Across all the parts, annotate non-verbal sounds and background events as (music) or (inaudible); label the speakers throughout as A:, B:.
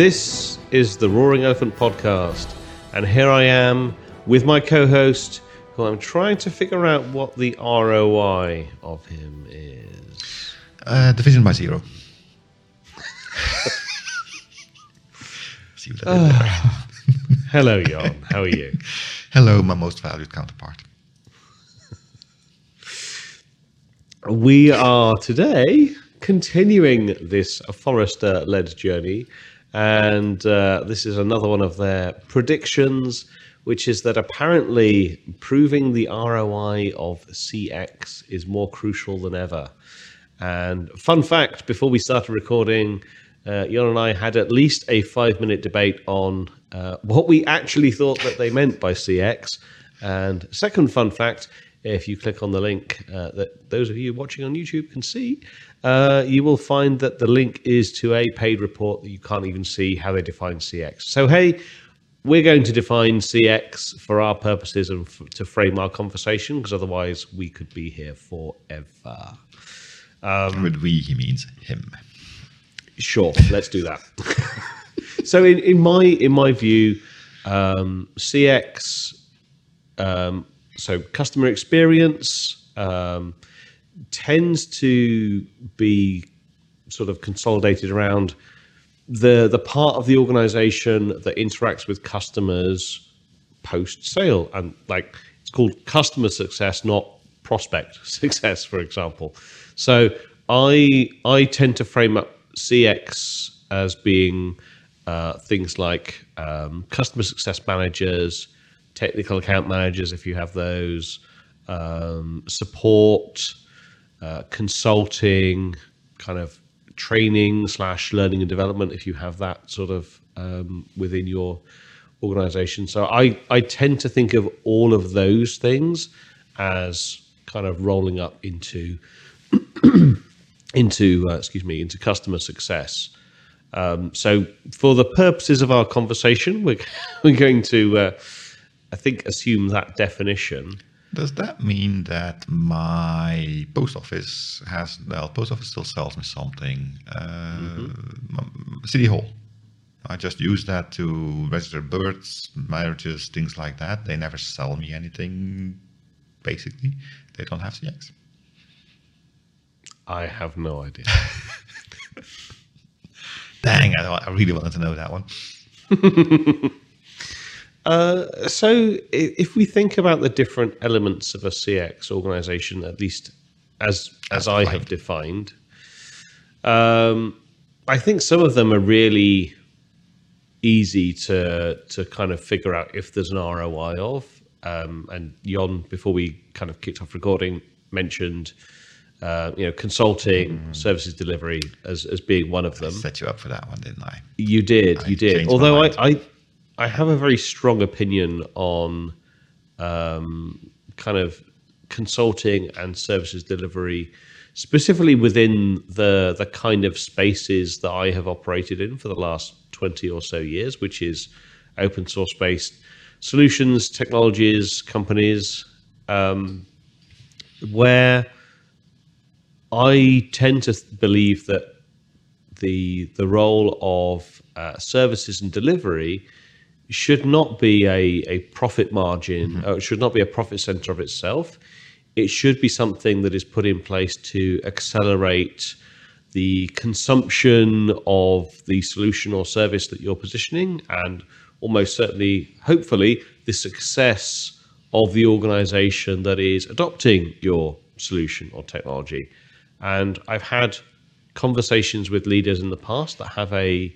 A: This is the Roaring Elephant Podcast, and here I am with my co host, who I'm trying to figure out what the ROI of him is.
B: Uh, division by zero. See what I there.
A: Hello, Jan. How are you? (laughs)
B: Hello, my most valued counterpart.
A: We are today continuing this Forrester led journey, and uh, this is another one of their predictions, which is that apparently proving the ROI of CX is more crucial than ever. And fun fact before we started recording, uh, and I had at least a five minute debate on uh, what we actually thought that they meant by CX. And second fun fact if you click on the link uh, that those of you watching on YouTube can see, uh, you will find that the link is to a paid report that you can't even see how they define CX. So, hey, we're going to define CX for our purposes and f- to frame our conversation because otherwise we could be here forever.
B: With we, he means him.
A: Sure, let's do that. (laughs) so, in, in my in my view, um, CX, um, so customer experience, um, tends to be sort of consolidated around the the part of the organization that interacts with customers post sale, and like it's called customer success, not prospect (laughs) success, for example. So, I I tend to frame up CX as being uh, things like um, customer success managers, technical account managers, if you have those, um, support, uh, consulting, kind of training slash learning and development, if you have that sort of um, within your organization. So I, I tend to think of all of those things as kind of rolling up into (clears throat) into uh, excuse me into customer success. Um, so for the purposes of our conversation, we're (laughs) we're going to uh, I think assume that definition.
B: Does that mean that my post office has, well, post office still sells me something? Uh, m- City Hall. I just use that to register births, marriages, things like that. They never sell me anything, basically. They don't have CX.
A: I have no idea. (laughs)
B: Dang, I, I really wanted to know that one. (laughs)
A: Uh, so if we think about the different elements of a CX organization, at least as as I have defined, um, I think some of them are really easy to to kind of figure out if there's an ROI of. Um, and Jon, before we kind of kicked off recording, mentioned uh, you know consulting, services delivery as as being one of them.
B: Set you up for that one, didn't I?
A: You did,
B: I
A: you did. Although I. I, I have a very strong opinion on um, kind of consulting and services delivery, specifically within the the kind of spaces that I have operated in for the last twenty or so years, which is open source based solutions, technologies, companies, um, where I tend to believe that the the role of uh, services and delivery should not be a, a profit margin, uh, it should not be a profit center of itself. It should be something that is put in place to accelerate the consumption of the solution or service that you're positioning, and almost certainly, hopefully, the success of the organization that is adopting your solution or technology. And I've had conversations with leaders in the past that have a,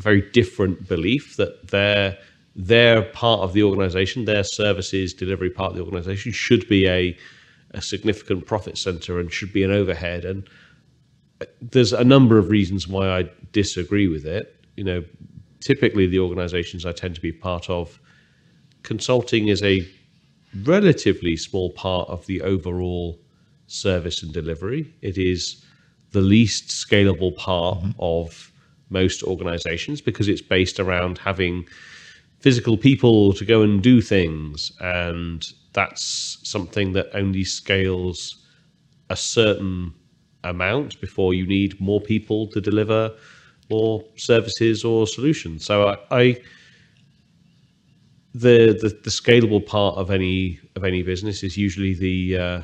A: a very different belief that their their part of the organization, their services delivery part of the organization, should be a, a significant profit center and should be an overhead. And uh, there's a number of reasons why I disagree with it. You know, typically the organizations I tend to be part of, consulting is a relatively small part of the overall service and delivery. It is the least scalable part mm-hmm. of most organizations because it's based around having physical people to go and do things. And that's something that only scales a certain amount before you need more people to deliver more services or solutions. So I, I the, the the scalable part of any of any business is usually the uh,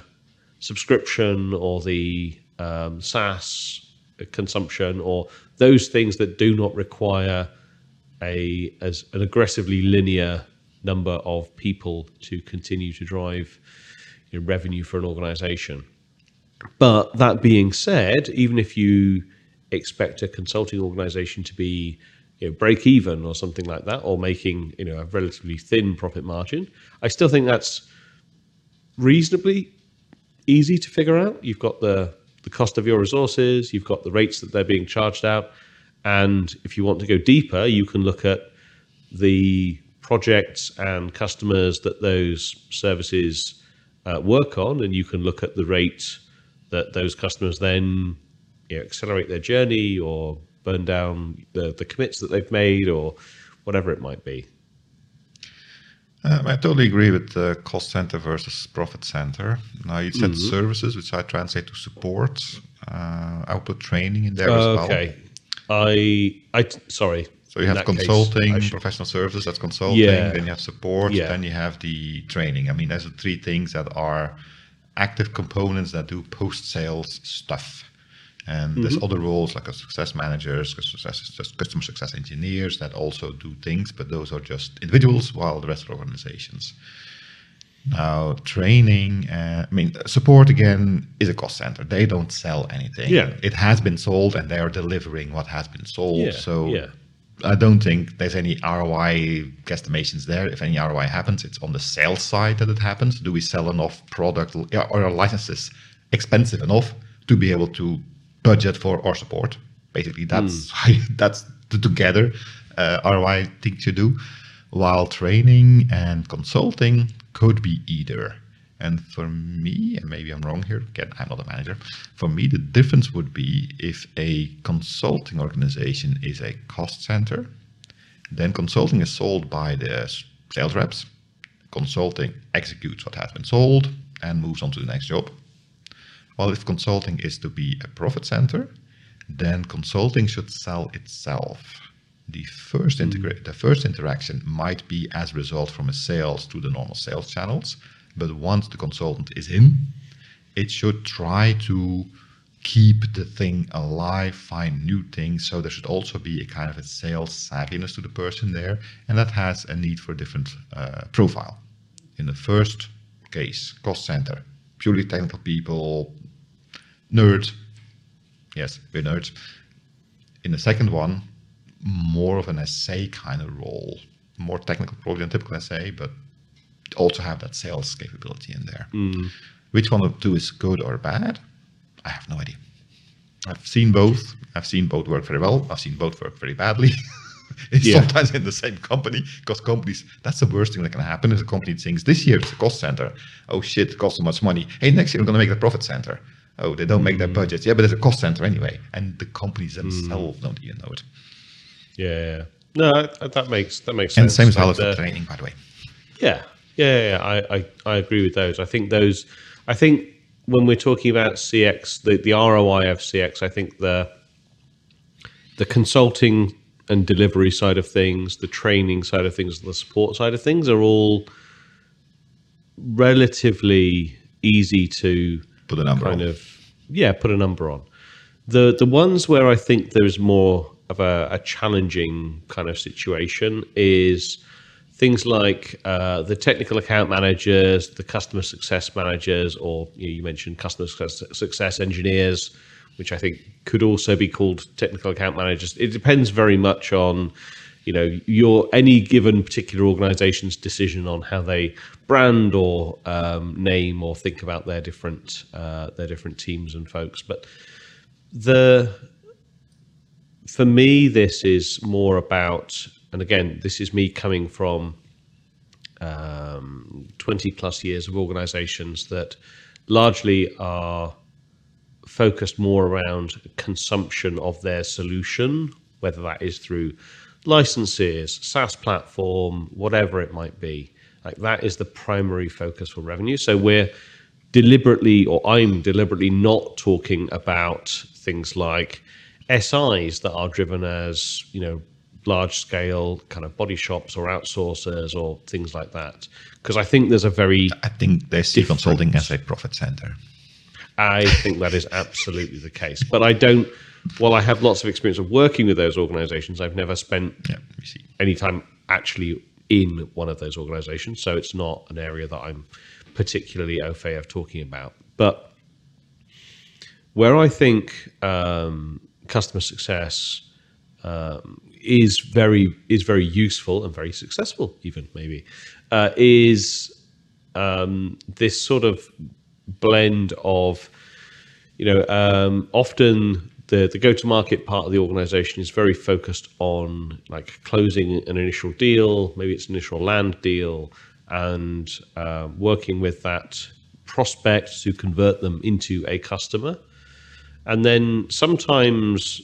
A: subscription or the um, SaaS consumption or those things that do not require a as an aggressively linear number of people to continue to drive you know, revenue for an organization. But that being said, even if you expect a consulting organization to be you know, break even or something like that, or making you know a relatively thin profit margin, I still think that's reasonably easy to figure out. You've got the the cost of your resources, you've got the rates that they're being charged out, and if you want to go deeper, you can look at the projects and customers that those services uh, work on, and you can look at the rate that those customers then you know, accelerate their journey or burn down the, the commits that they've made or whatever it might be.
B: Um, I totally agree with the cost center versus profit center. Now you said mm-hmm. services, which I translate to support. Uh, I'll put training in there uh, as well. Okay.
A: I I sorry.
B: So you have consulting, case, professional services. That's consulting. Yeah. Then you have support. Yeah. Then you have the training. I mean, there's the three things that are active components that do post-sales stuff. And mm-hmm. there's other roles like a success managers, customer success engineers that also do things, but those are just individuals, while the rest are organizations. Now, training, uh, I mean, support again is a cost center. They don't sell anything.
A: Yeah.
B: It has been sold and they are delivering what has been sold.
A: Yeah.
B: So
A: yeah.
B: I don't think there's any ROI guesstimations there. If any ROI happens, it's on the sales side that it happens. Do we sell enough product or are licenses expensive enough to be able to budget for our support. Basically, that's mm. (laughs) that's the together uh, ROI thing to do. While training and consulting could be either. And for me, and maybe I'm wrong here, again, I'm not a manager. For me, the difference would be if a consulting organization is a cost center, then consulting is sold by the sales reps. Consulting executes what has been sold and moves on to the next job. Well, if consulting is to be a profit center, then consulting should sell itself. The first, hmm. integra- the first interaction might be as a result from a sales to the normal sales channels, but once the consultant is in, it should try to keep the thing alive, find new things. So there should also be a kind of a sales savviness to the person there, and that has a need for a different uh, profile. In the first case, cost center, purely technical people, nerd. Yes, we're nerds. In the second one, more of an SA kind of role, more technical probably than typical SA, but also have that sales capability in there.
A: Mm.
B: Which one of the two is good or bad? I have no idea. I've seen both. I've seen both work very well. I've seen both work very badly. (laughs) yeah. sometimes in the same company because companies that's the worst thing that can happen is a company thinks this year it's a cost center oh shit it costs so much money hey next year we're going to make it a profit center Oh, they don't make their mm. budgets. Yeah, but there's a cost center anyway, and the companies mm. themselves mm. don't even know it.
A: Yeah, no, that makes that makes
B: sense. And the same as well training, by the way.
A: Yeah, yeah, yeah, I, I I agree with those. I think those. I think when we're talking about CX, the the ROI of CX, I think the the consulting and delivery side of things, the training side of things, the support side of things are all relatively easy to
B: put a number
A: kind
B: on.
A: of yeah, put a number on. The the ones where I think there's more of a, a challenging kind of situation is things like uh, the technical account managers, the customer success managers, or you, know, you mentioned customer success, success engineers, which I think could also be called technical account managers. It depends very much on you know your any given particular organization's decision on how they brand or um, name or think about their different uh, their different teams and folks. But the for me this is more about and again this is me coming from um, 20 plus years of organizations that largely are focused more around consumption of their solution whether that is through licenses, SaaS platform, whatever it might be. Like that is the primary focus for revenue. So we're deliberately, or I'm deliberately not talking about things like SIs that are driven as you know large scale kind of body shops or outsourcers or things like that. Because I think there's a very
B: I think they see consulting as a profit center.
A: I think that is absolutely the case. But I don't. While I have lots of experience of working with those organisations, I've never spent
B: Yeah, see.
A: any time actually in one of those organisations. So it's not an area that I'm particularly au fait of talking about. But where I think um, customer success um, is very is very useful and very successful, even maybe, uh, is um, this sort of blend of you know um, often the the go to market part of the organization is very focused on like closing an initial deal, maybe it's an initial land deal, and uh, working with that prospect to convert them into a customer. And then sometimes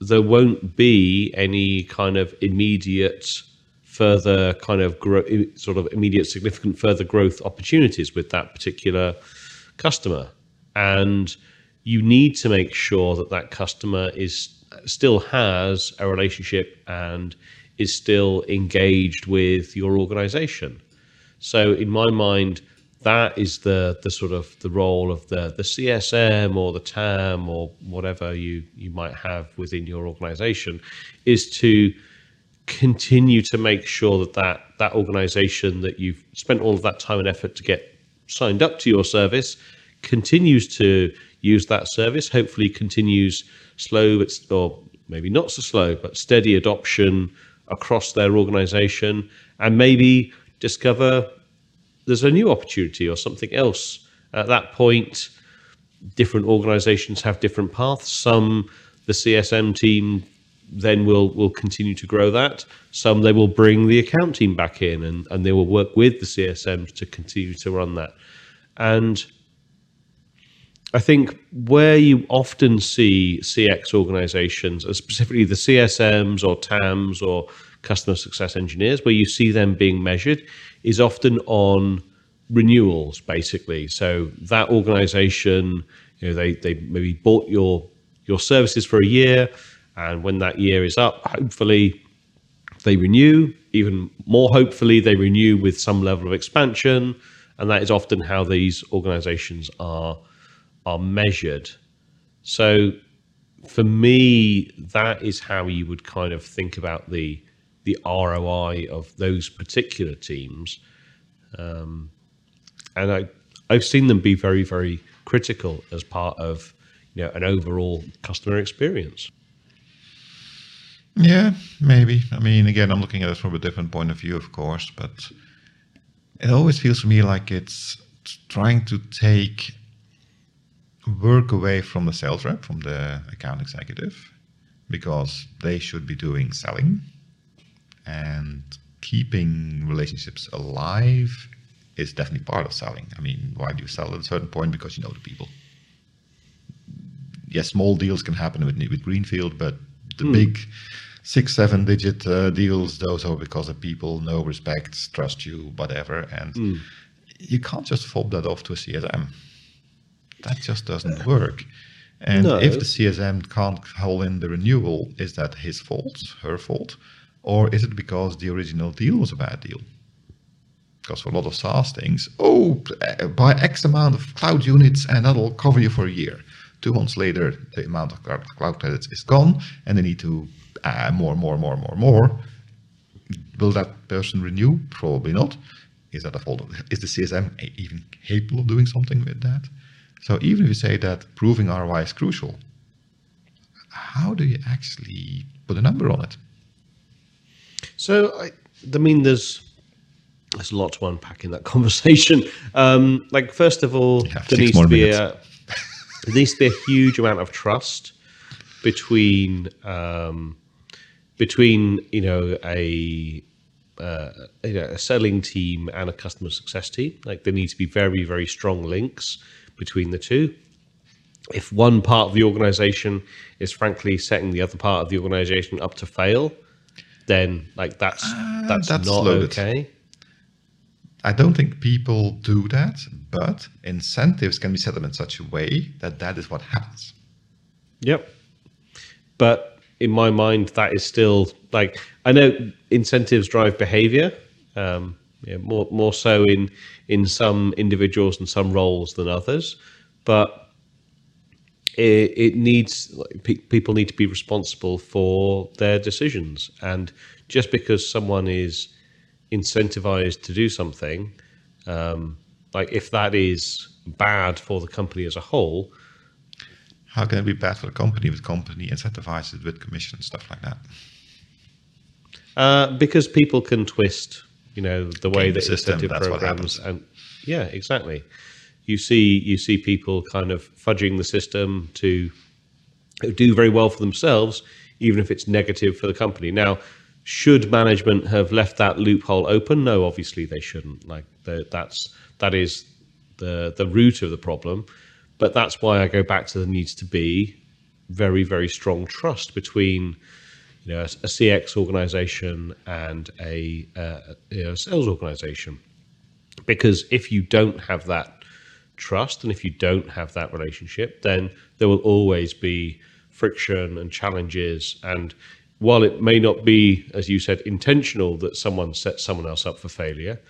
A: there won't be any kind of immediate further kind of grow, sort of immediate significant further growth opportunities with that particular customer and you need to make sure that that customer is still has a relationship and is still engaged with your organization. So in my mind that is the the sort of the role of the the CSM or the TAM or whatever you you might have within your organization is to continue to make sure that that, that organization that you've spent all of that time and effort to get signed up to your service continues to use that service hopefully continues slow but or maybe not so slow but steady adoption across their organization and maybe discover there's a new opportunity or something else. At that point different organizations have different paths. Some the csm team then will will continue to grow that. Some they will bring the account team back in and, and they will work with the csms to continue to run that. And I think where you often see CX organizations, and specifically the CSMs or TAMs or customer success engineers, where you see them being measured, is often on renewals, basically. So that organization, you know, they, they maybe bought your your services for a year, and when that year is up, hopefully they renew. Even more hopefully, they renew with some level of expansion, and that is often how these organizations are are measured. So for me, that is how you would kind of think about the the ROI of those particular teams. Um, and I I've seen them be very very critical as part of you know an overall customer experience.
B: Yeah, maybe. I mean, again, I'm looking at it from a different point of view, of course, but it always feels to me like it's trying to take work away from the sales rep, from the account executive, because they should be doing selling and keeping relationships alive is definitely part of selling. I mean, why do you sell at a certain point? Because you know the people. Yes, small deals can happen with, with Greenfield, but the big six, seven digit uh, deals, those are because the people know, respect, trust you, whatever. And you can't just fob that off to a CSM that just doesn't work. And
A: No.
B: if the CSM can't hold in the renewal, is that his fault, her fault, or is it because the original deal was a bad deal? Because for a lot of SaaS things, oh, uh, buy X amount of cloud units and that'll cover you for a year. Two months later, the amount of cloud cloud credits is gone, and they need to add more, more, more, more, more. Will that person renew? Probably not. Is that a fault? Of, is the CSM even capable of doing something with that? So even if you say that proving ROI is crucial, how do you actually put a number on it?
A: So I, I mean, there's there's a lot to unpack in that (laughs) conversation. Um, like first of all, there needs to be
B: minutes.
A: a there needs to be a huge amount of trust between um, between you know a uh, you know, a selling team and a customer success team. Like there needs to be very very strong links between the two. If one part of the organization is frankly setting the other part of the organization up to fail, then like that's that's,
B: that's
A: not
B: loaded.
A: okay.
B: I don't think people do that, but incentives can be set up in such a way that that is what happens.
A: Yep. but in my mind, that is still like I know incentives drive behavior. Um, yeah, more more so in in some individuals and some roles than others, but it, it needs like, pe- people need to be responsible for their decisions, and just because someone is incentivized to do something, um, like if that is bad for the company as a whole,
B: How can it be bad for the company if the company incentivizes with commission and stuff like that?
A: Uh, because people can twist, you know, the way
B: Game the
A: that
B: system,
A: incentive
B: that's
A: programs and yeah, exactly. You see, you see people kind of fudging the system to do very well for themselves, even if it's negative for the company. Now, should management have left that loophole open? No, obviously they shouldn't. Like the, that's that is the the root of the problem. But that's why I go back to there needs to be very very strong trust between you know, a, a CX organization and a, uh, know, sales organization. Because if you don't have that trust and if you don't have that relationship, then there will always be friction and challenges. And while it may not be, as you said, intentional that someone sets someone else up for failure,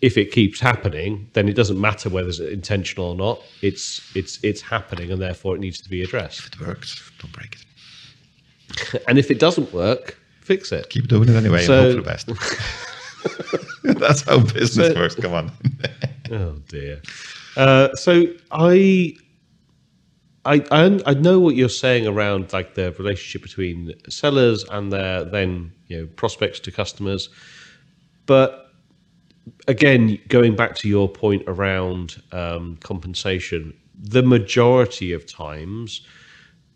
A: if it keeps happening, then it doesn't matter whether it's intentional or not. It's it's it's happening, and therefore it needs to be addressed.
B: If it works, don't break it. (laughs)
A: And if it doesn't work, fix it.
B: Keep doing it anyway
A: So-
B: and hope for the best. (laughs) (laughs) That's how business
A: So-
B: works. Come on.
A: Oh dear. Uh, so I, I, I, I know what you're saying around like the relationship between sellers and their then you know prospects to customers, but again, going back to your point around um, compensation, the majority of times.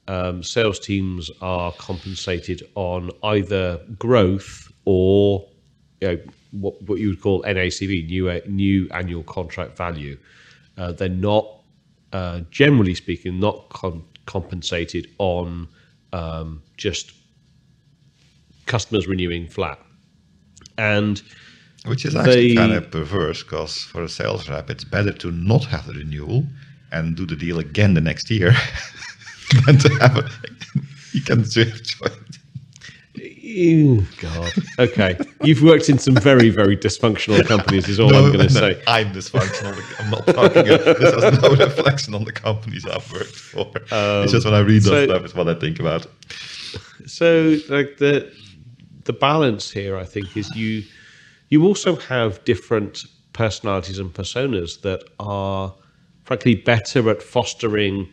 A: Um, sales teams are compensated on either growth or you know, what, what you would call NACV, new new annual contract value. Uh, they're not, uh, generally speaking, not con- compensated on um, just customers renewing flat. And
B: Which is actually
A: They-
B: kind of perverse because for a sales rep, it's better to not have the renewal and do the deal again the next year (laughs) than to have it. You can switch.
A: Ew, God, okay, you've worked in some very very dysfunctional companies. Is all I'm going to say.
B: I'm dysfunctional. I'm not talking. this has no (laughs) reflection on the companies I've worked for. it's just when I read um,
A: so-
B: that stuff, it's what I think about.
A: so like the the balance here i think is you you also have different personalities and personas that are frankly better at fostering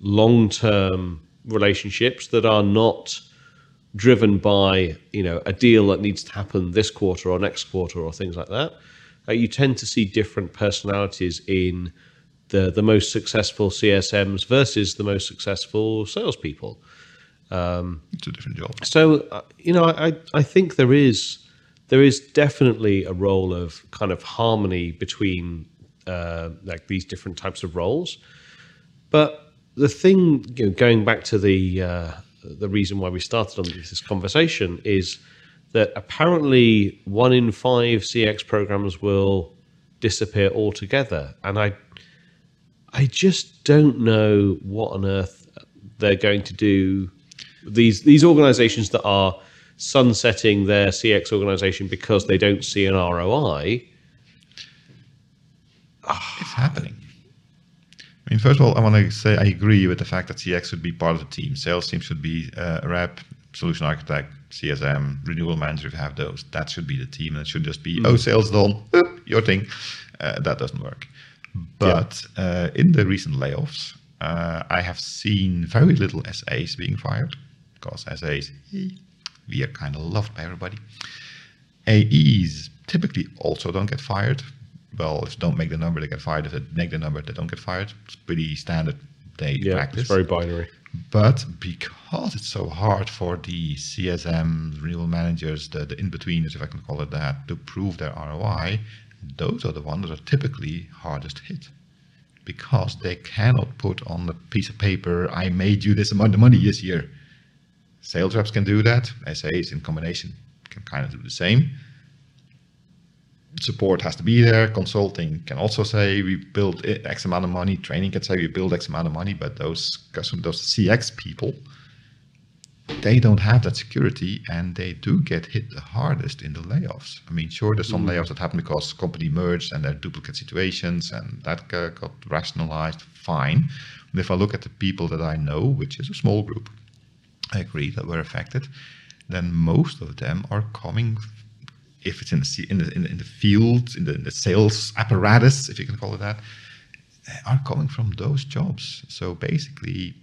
A: long-term relationships that are not driven by you know a deal that needs to happen this quarter or next quarter or things like that. Uh, you tend to see different personalities in the the most successful csms versus the most successful salespeople.
B: It's a different job.
A: so uh, you know, I I think there is there is definitely a role of kind of harmony between uh, like these different types of roles, but the thing you know, going back to the uh, the reason why we started on this conversation is that apparently one in five CX programs will disappear altogether, and I I just don't know what on earth they're going to do. These these organisations that are sunsetting their CX organisation because they don't see an ROI.
B: It's happening. I mean, first of all, I want to say I agree with the fact that CX should be part of the team. Sales team should be uh, rep, solution architect, CSM, renewal manager if you have those. That should be the team. And it should just be, oh, sales done, Oop, your thing. Uh, that doesn't work. But uh, in the recent layoffs, uh, I have seen very little SAs being fired because SAs, we are kind of loved by everybody. AEs typically also don't get fired. Well, if they don't make the number, they get fired. If they make the number, they don't get fired. It's pretty standard day
A: Yeah,
B: practice.
A: it's very binary.
B: But because it's so hard for the CSM renewal managers, the, the in-betweeners, if I can call it that, to prove their ROI, those are the ones that are typically hardest hit. Because they cannot put on the piece of paper, I made you this amount of money this year. Sales reps can do that. SAs in combination can kind of do the same. Support has to be there. Consulting can also say we build X amount of money. Training can say we build X amount of money. But those custom, those CX people they don't have that security and they do get hit the hardest in the layoffs. I mean, sure, there's some mm. layoffs that happen because company merged and there are duplicate situations and that got rationalized. Fine. But if I look at the people that I know, which is a small group, I agree that were affected, then most of them are coming, if it's in the, in the, in the field, in the, in the sales apparatus, if you can call it that, are coming from those jobs. So basically,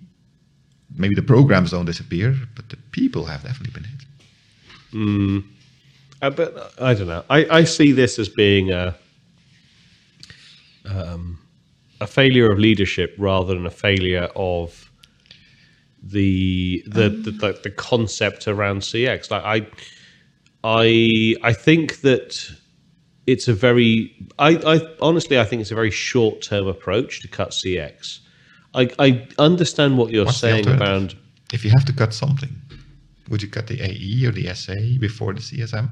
B: maybe the programs don't disappear, but the people have definitely been hit.
A: Mm. Uh, but I don't know. I, I see this as being a um, a failure of leadership rather than a failure of the the, um. the, the, the concept around CX. Like I I I think that it's a very I, I honestly I think it's a very short term approach to cut CX. I, I understand what you're What's saying about
B: if you have to cut something, would you cut the AE or the SA before the CSM?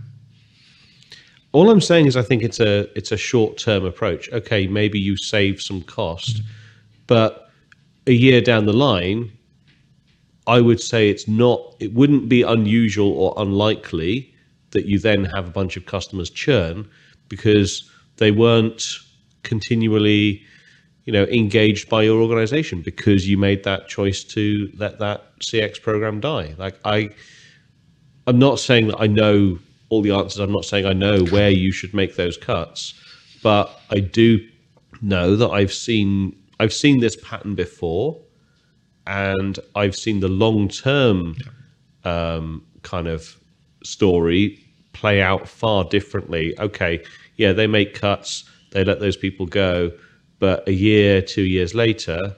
A: All I'm saying is I think it's a it's a short term approach. Okay, maybe you save some cost, mm-hmm. but a year down the line, I would say it's not it wouldn't be unusual or unlikely that you then have a bunch of customers churn because they weren't continually you know engaged by your organization because you made that choice to let that cx program die. Like i i'm not saying that i know all the answers. I'm not saying i know where you should make those cuts but i do know that i've seen i've seen this pattern before and i've seen the long term um, kind of story play out far differently okay yeah they make cuts they let those people go but a year, two years later,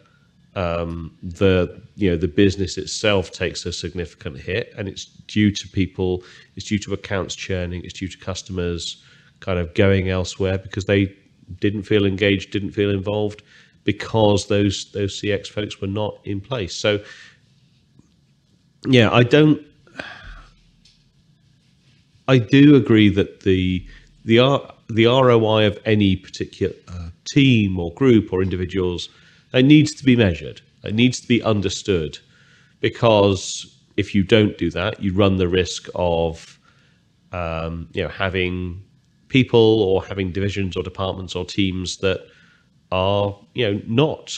A: um, the you know the business itself takes a significant hit, and it's due to people, it's due to accounts churning, it's due to customers kind of going elsewhere because they didn't feel engaged, didn't feel involved, because those those CX folks were not in place. So yeah, I don't. I do agree that the the the ROI of any particular uh, team or group or individuals, it needs to be measured. It needs to be understood because if you don't do that, you run the risk of um, you know having people or having divisions or departments or teams that are you know not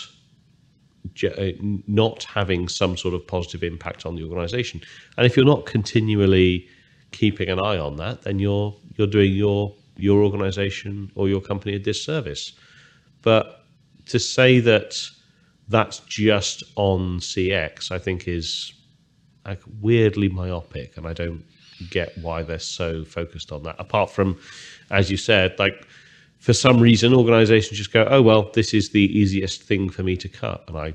A: uh, not having some sort of positive impact on the organization. And if you're not continually keeping an eye on that, then you're you're doing your your organization or your company a disservice. But to say that that's just on CX, I think is like weirdly myopic, and I don't get why they're so focused on that. Apart from, as you said, like for some reason, organizations just go, "Oh well, this is the easiest thing for me to cut," and I,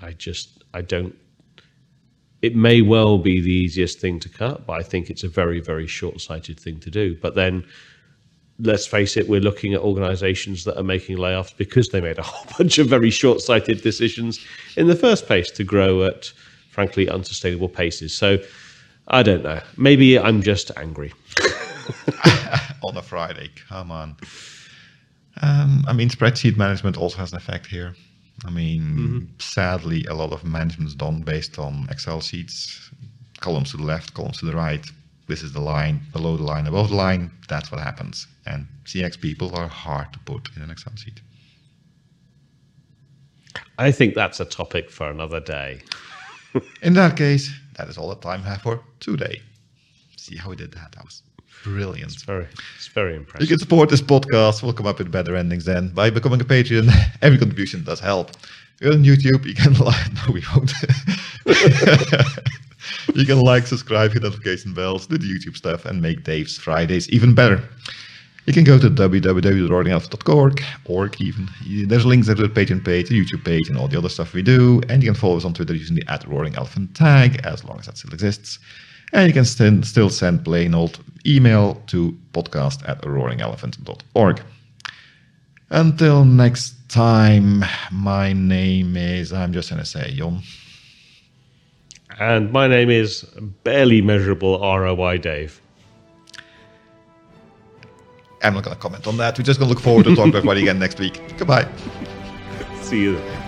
A: I just I don't. It may well be the easiest thing to cut, but I think it's a very very short sighted thing to do. But then let's face it, we're looking at organizations that are making layoffs because they made a (laughs) whole bunch of very short sighted decisions in the first place to grow at, frankly, unsustainable paces. So I don't know. Maybe I'm just angry. (laughs) (laughs)
B: on a Friday, come on. Um, I mean, spreadsheet management also has an effect here. I mean, mm-hmm. sadly, a lot of management is done based on Excel sheets, columns to the left, columns to the right, this is the line, below the line, above the line, that's what happens. And CX people are hard to put in an Excel sheet.
A: I think that's a topic for another day. (laughs)
B: in that case, that is all the time I have for today. See how we did that? That was brilliant.
A: It's very, it's very impressive.
B: You can support this podcast. We'll come up with better endings then by becoming a Patreon. (laughs) Every contribution does help. If you're on YouTube, you can (laughs) like. No, we won't. (laughs) you can like, subscribe, hit notification bells, do the YouTube stuff, and make Dave's Fridays even better. You can go to www.roaringelf.org, org or even. There's links there to the Patreon page, the YouTube page, and all the other stuff we do. And you can follow us on Twitter using the at Roaring Elephant tag, as long as that still exists. And you can st- still send plain old email to podcast at roaringelephant.org. Until next time, my name is, I'm just going to say, Jon.
A: And my name is barely measurable ROI Dave.
B: I'm not going to comment on that. We're just going to look forward to talking to everybody again next week. (laughs) Goodbye.
A: See you then.